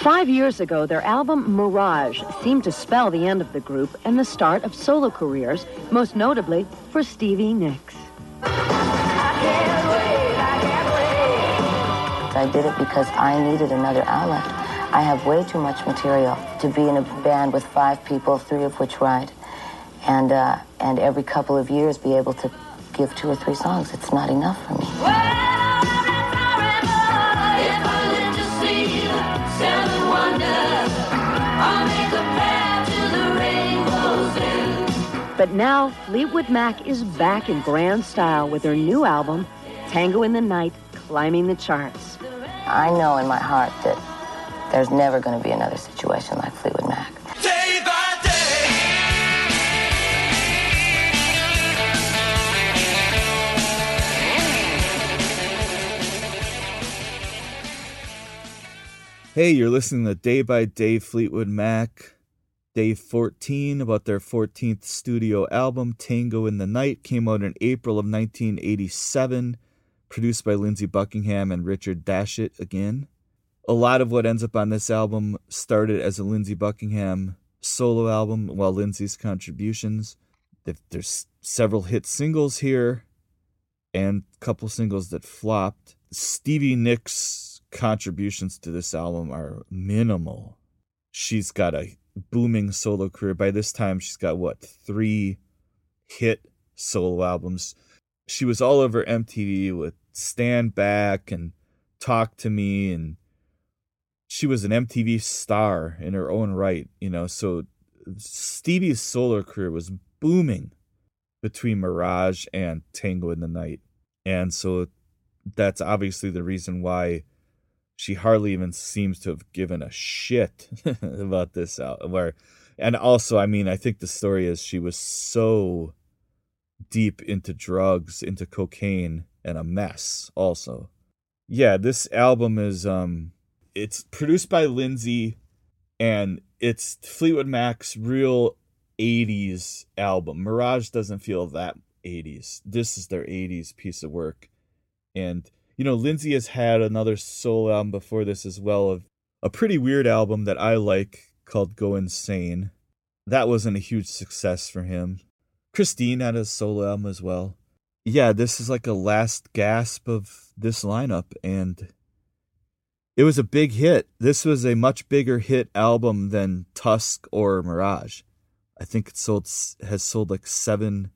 Five years ago, their album Mirage seemed to spell the end of the group and the start of solo careers, most notably for Stevie Nicks. I did it because I needed another outlet. I have way too much material to be in a band with five people, three of which write, and uh, and every couple of years be able to give two or three songs. It's not enough for me. But now, Fleetwood Mac is back in grand style with their new album, Tango in the Night, climbing the charts. I know in my heart that there's never going to be another situation like Fleetwood Mac. Day by day. Hey, you're listening to Day by Day Fleetwood Mac, day 14 about their 14th studio album, Tango in the Night, came out in April of 1987, produced by Lindsey Buckingham and Richard Dashut again. A lot of what ends up on this album started as a Lindsey Buckingham solo album, while Lindsey's contributions. There's several hit singles here and a couple singles that flopped. Stevie Nicks' contributions to this album are minimal. She's got a booming solo career. By this time, she's got what, three hit solo albums. She was all over MTV with Stand Back and Talk to Me, and she was an MTV star in her own right, you know. So Stevie's solo career was booming between Mirage and Tango in the Night. And so that's obviously the reason why she hardly even seems to have given a shit about this out where and also i mean i think the story is she was so deep into drugs into cocaine and a mess also. Yeah this album is um it's produced by lindsey and it's fleetwood mac's real 80s album. Mirage doesn't feel that 80s this is their 80s piece of work. And you know, Lindsey has had another solo album before this as well of a pretty weird album that I like called Go Insane. That wasn't a huge success for him. Christine had a solo album as well. Yeah, this is like a last gasp of this lineup and it was a big hit. This was a much bigger hit album than Tusk or Mirage. I think it sold has sold like 7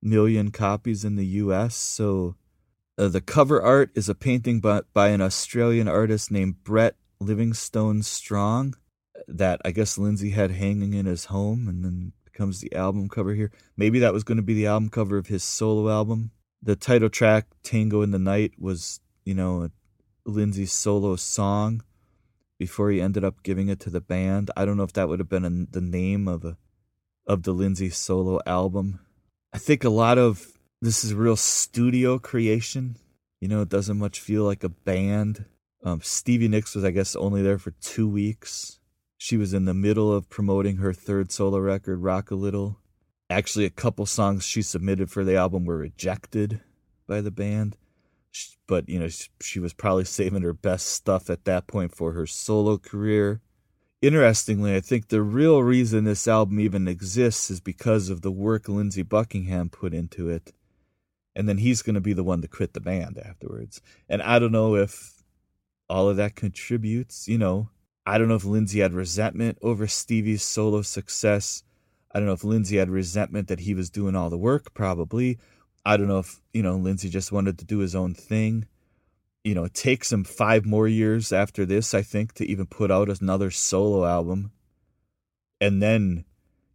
million copies in the US, so uh, the cover art is a painting by, by an Australian artist named Brett Livingstone Strong that I guess Lindsey had hanging in his home and then becomes the album cover here. Maybe that was going to be the album cover of his solo album. The title track, Tango in the Night, was, you know, Lindsey's solo song before he ended up giving it to the band. I don't know if that would have been a, the name of a of the Lindsey solo album. I think a lot of this is real studio creation. You know, it doesn't much feel like a band. Um, Stevie Nicks was, I guess, only there for two weeks. She was in the middle of promoting her third solo record, Rock a Little. Actually, a couple songs she submitted for the album were rejected by the band. But, you know, she was probably saving her best stuff at that point for her solo career. Interestingly, I think the real reason this album even exists is because of the work Lindsey Buckingham put into it and then he's going to be the one to quit the band afterwards. And I don't know if all of that contributes, you know. I don't know if Lindsey had resentment over Stevie's solo success. I don't know if Lindsey had resentment that he was doing all the work, probably. I don't know if, you know, Lindsey just wanted to do his own thing. You know, it takes him five more years after this, I think, to even put out another solo album. And then,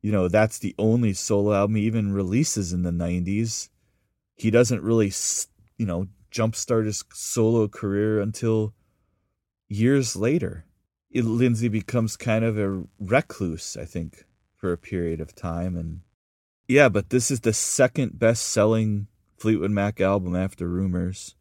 you know, that's the only solo album he even releases in the 90s he doesn't really, you know, jumpstart his solo career until years later. It, Lindsey becomes kind of a recluse, I think, for a period of time. And yeah, but this is the second best selling Fleetwood Mac album after Rumours,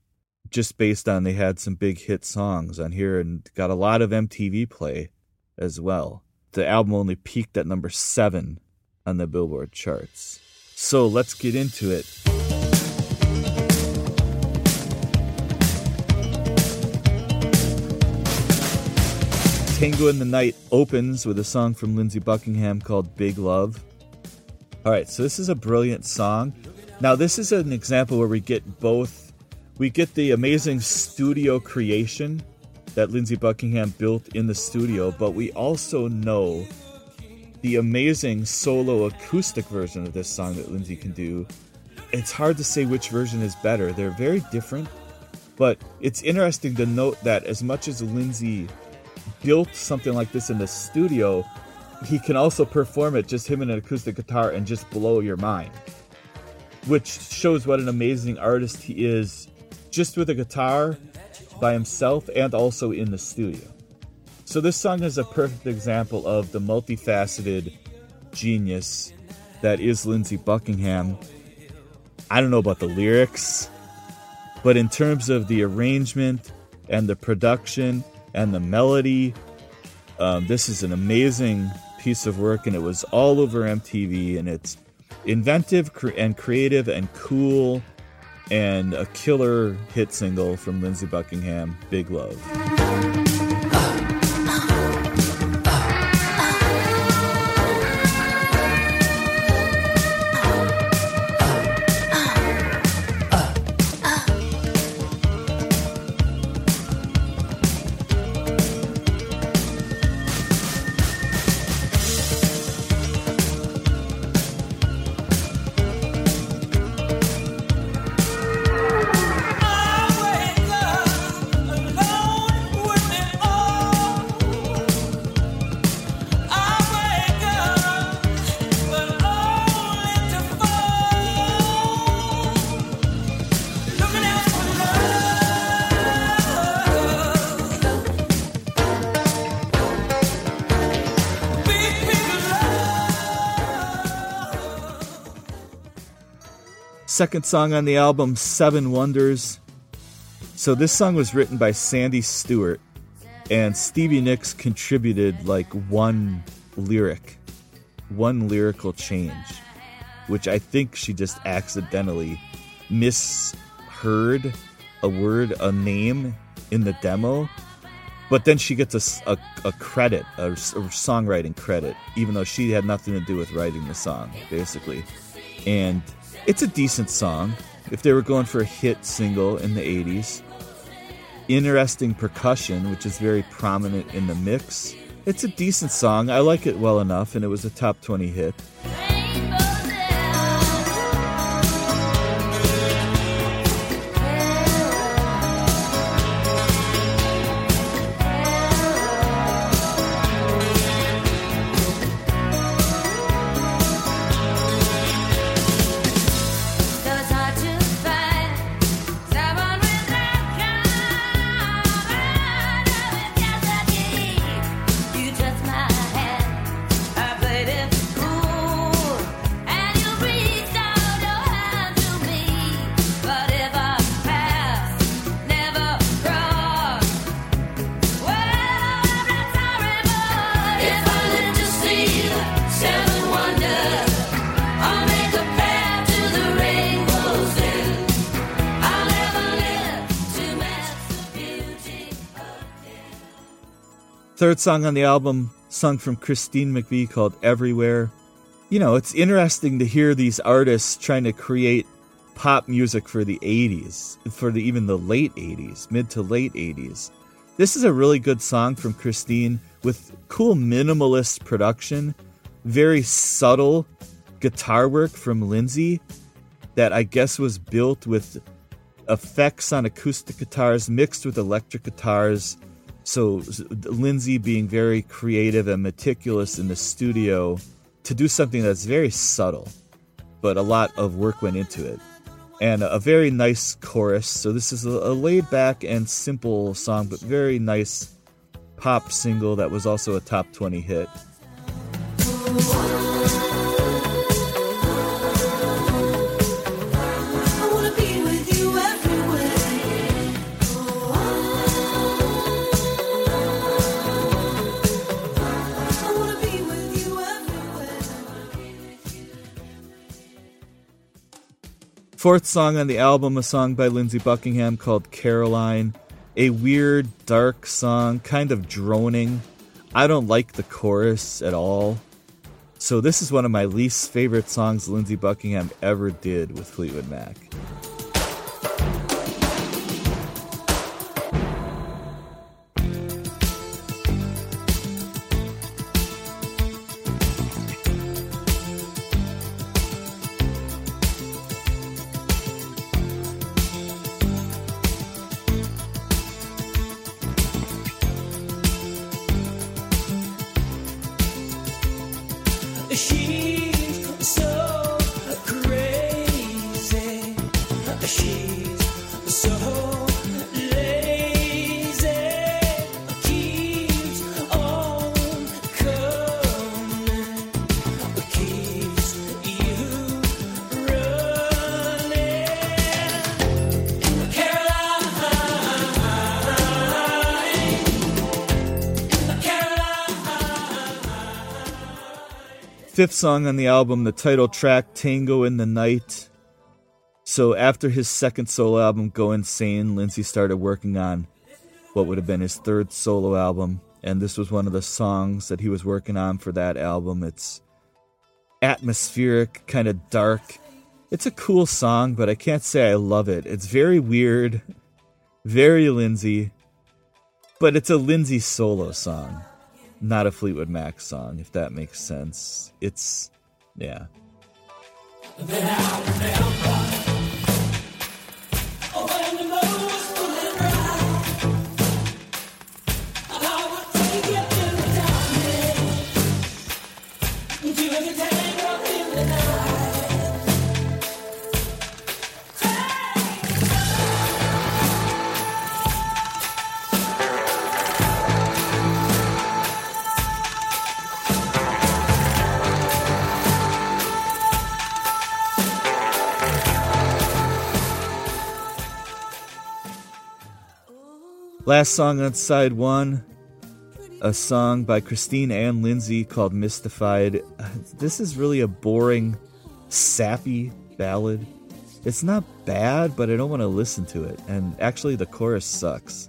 just based on they had some big hit songs on here and got a lot of MTV play as well. The album only peaked at number seven on the Billboard charts. So let's get into it. Tango in the Night opens with a song from Lindsey Buckingham called Big Love. All right, so this is a brilliant song. Now, this is an example where we get both. We get the amazing studio creation that Lindsey Buckingham built in the studio, but we also know the amazing solo acoustic version of this song that Lindsey can do. It's hard to say which version is better. They're very different, but it's interesting to note that as much as Lindsey built something like this in the studio, he can also perform it just him and an acoustic guitar and just blow your mind. Which shows what an amazing artist he is just with a guitar by himself and also in the studio. So this song is a perfect example of the multifaceted genius that is Lindsey Buckingham. I don't know about the lyrics, but in terms of the arrangement and the production and the melody. Um, this is an amazing piece of work, and it was all over MTV, and it's inventive and creative and cool, and a killer hit single from Lindsey Buckingham, Big Love. Second song on the album, Seven Wonders. So this song was written by Sandy Stewart, and Stevie Nicks contributed like one lyric, one lyrical change, which I think she just accidentally misheard a word, a name in the demo. But then she gets a, a, a credit, a, a songwriting credit, even though she had nothing to do with writing the song, basically. And it's a decent song if they were going for a hit single in the 80s. Interesting percussion, which is very prominent in the mix. It's a decent song. I like it well enough, and it was a top 20 hit. Third song on the album, sung from Christine McVie called Everywhere. You know, it's interesting to hear these artists trying to create pop music for the 80s, for the even the late 80s, mid to late 80s. This is a really good song from Christine with cool minimalist production, very subtle guitar work from Lindsey that I guess was built with effects on acoustic guitars mixed with electric guitars. So Lindsey being very creative and meticulous in the studio to do something that's very subtle, but a lot of work went into it. And a very nice chorus. So this is a, laid back and simple song, but very nice pop single that was also a top 20 hit. Fourth song on the album, a song by Lindsey Buckingham called Caroline. A weird, dark song, kind of droning. I don't like the chorus at all. So, this is one of my least favorite songs Lindsey Buckingham ever did with Fleetwood Mac. Fifth song on the album, the title track Tango in the Night. So after his second solo album, Go Insane, Lindsey started working on what would have been his third solo album. And this was one of the songs that he was working on for that album. It's atmospheric, kind of dark. It's a cool song, but I can't say I love it. It's very weird, very Lindsey, but it's a Lindsey solo song not a Fleetwood Mac song, if that makes sense. It's, yeah. Last song on side one, a song by Christine and Lindsey called Mystified. This is really a boring, sappy ballad. It's not bad, but I don't want to listen to it. And actually, the chorus sucks.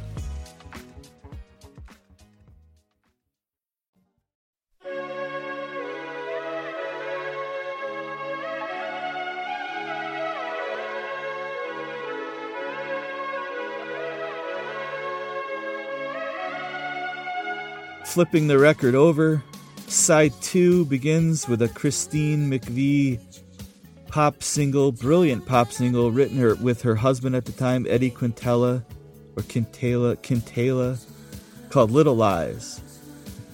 Flipping the record over, side two begins with a Christine McVie pop single, brilliant pop single, written her with her husband at the time, Eddie Quintella, or Quintela, Quintela, called Little Lies.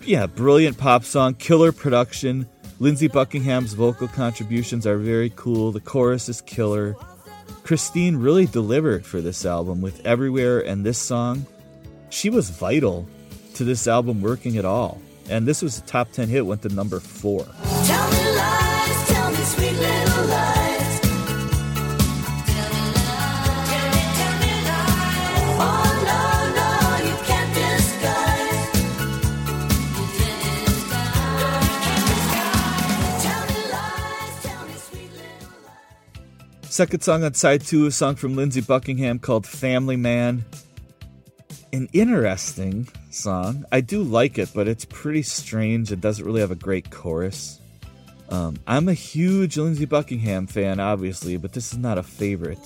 Yeah, brilliant pop song, killer production. Lindsey Buckingham's vocal contributions are very cool. The chorus is killer. Christine really delivered for this album with Everywhere and this song. She was vital to this album working at all. And this was a top 10 hit, went to number four. Tell me lies, tell me sweet little lies. Tell me lies, tell me, tell me lies. Oh no, no, you can't disguise. You can't disguise. Tell me lies, tell me sweet little lies. Second song on side two, a song from Lindsey Buckingham called Family Man. An interesting song. I do like it, but it's pretty strange. It doesn't really have a great chorus. Um, I'm a huge Lindsey Buckingham fan, obviously, but this is not a favorite.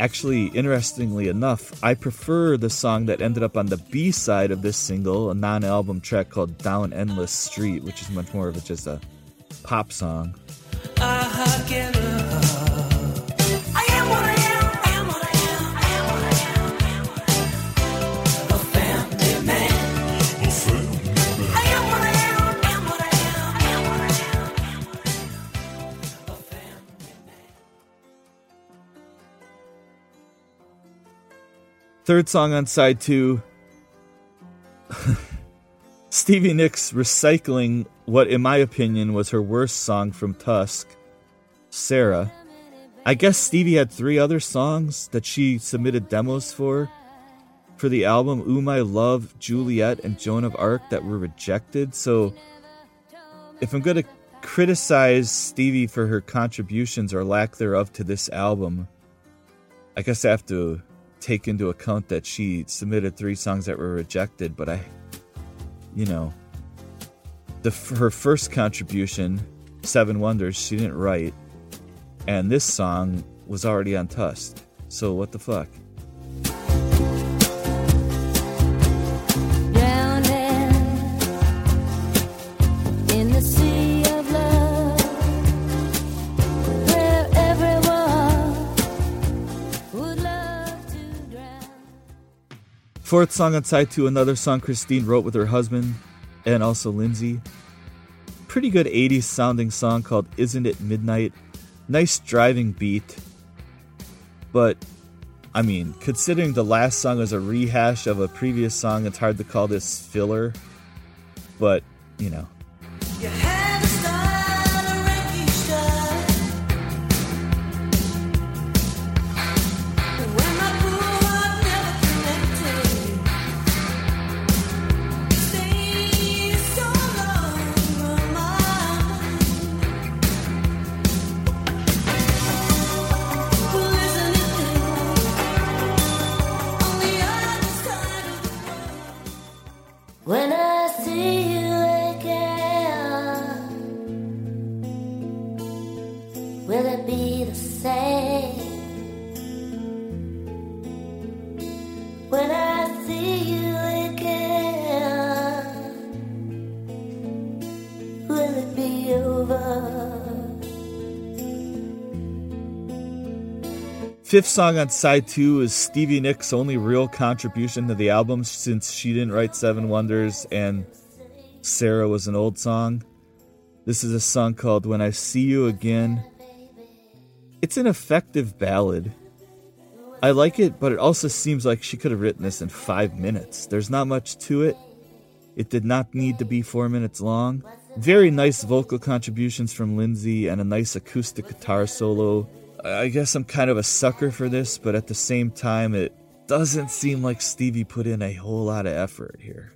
Actually, interestingly enough, I prefer the song that ended up on the B side of this single, a non album track called Down Endless Street, which is much more of a, just a pop song. Third song on side two Stevie Nicks recycling what, in my opinion, was her worst song from Tusk, Sara. I guess Stevie had three other songs that she submitted demos for for the album Ooh My Love, Juliet, and Joan of Arc that were rejected. So if I'm going to criticize Stevie for her contributions or lack thereof to this album, I guess I have to take into account that she submitted three songs that were rejected, but I, you know, the her first contribution, Seven Wonders, she didn't write, and this song was already on Tusk. So what the fuck? Fourth song on side two, another song Christine wrote with her husband and also Lindsey. Pretty good 80s sounding song called Isn't It Midnight? Nice driving beat. But, I mean, considering the last song is a rehash of a previous song, it's hard to call this filler. But, you know, Fifth song on side two is Stevie Nicks' only real contribution to the album since she didn't write Seven Wonders and Sara was an old song. This is a song called When I See You Again. It's an effective ballad. I like it, but it also seems like she could have written this in five minutes. There's not much to it. It did not need to be four minutes long. Very nice vocal contributions from Lindsey and a nice acoustic guitar solo. I guess I'm kind of a sucker for this, but at the same time, it doesn't seem like Stevie put in a whole lot of effort here.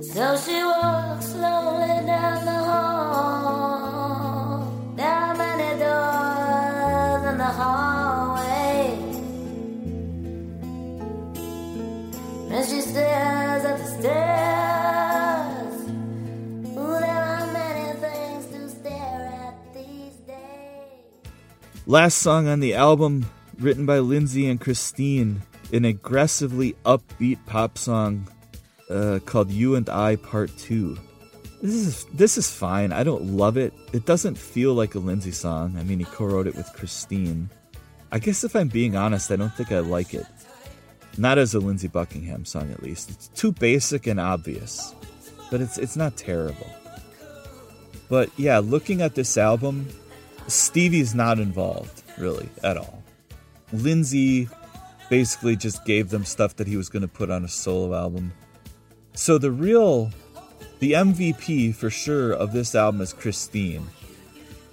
So she walks slowly down the hall. Many doors in the hallway. And she Last song on the album, written by Lindsey and Christine, an aggressively upbeat pop song uh, called "You and I Part 2. This is this is fine. I don't love it. It doesn't feel like a Lindsey song. I mean, he co-wrote it with Christine. I guess if I'm being honest, I don't think I like it. Not as a Lindsey Buckingham song, at least. It's too basic and obvious, but it's it's not terrible. But yeah, looking at this album, Stevie's not involved really at all. Lindsey basically just gave them stuff that he was going to put on a solo album. So the real, the MVP for sure of this album is Christine.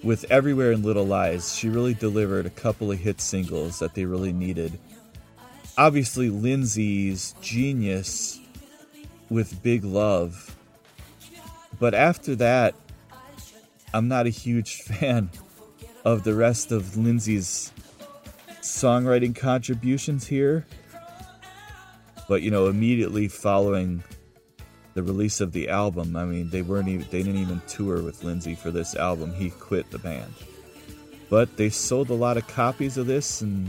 With Everywhere and Little Lies, she really delivered a couple of hit singles that they really needed. Obviously, Lindsey's genius with Big Love. But after that, I'm not a huge fan of the rest of Lindsey's songwriting contributions here. But you know, immediately following the release of the album, I mean, they weren't even they didn't even tour with Lindsey for this album. He quit the band. But they sold a lot of copies of this and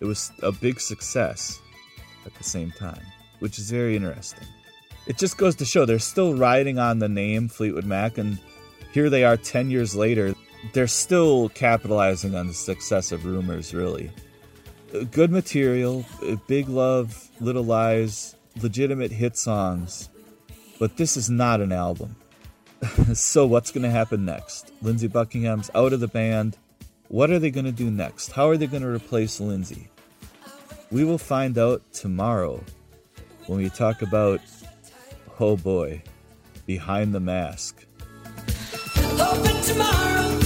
it was a big success at the same time, which is very interesting. It just goes to show they're still riding on the name Fleetwood Mac and here they are 10 years later. They're still capitalizing on the success of Rumours, really. Uh, Good material, uh, big love, little lies, legitimate hit songs. But this is not an album. so, what's going to happen next? Lindsey Buckingham's out of the band. What are they going to do next? How are they going to replace Lindsey? We will find out tomorrow when we talk about, oh boy, Behind the Mask. Hoping tomorrow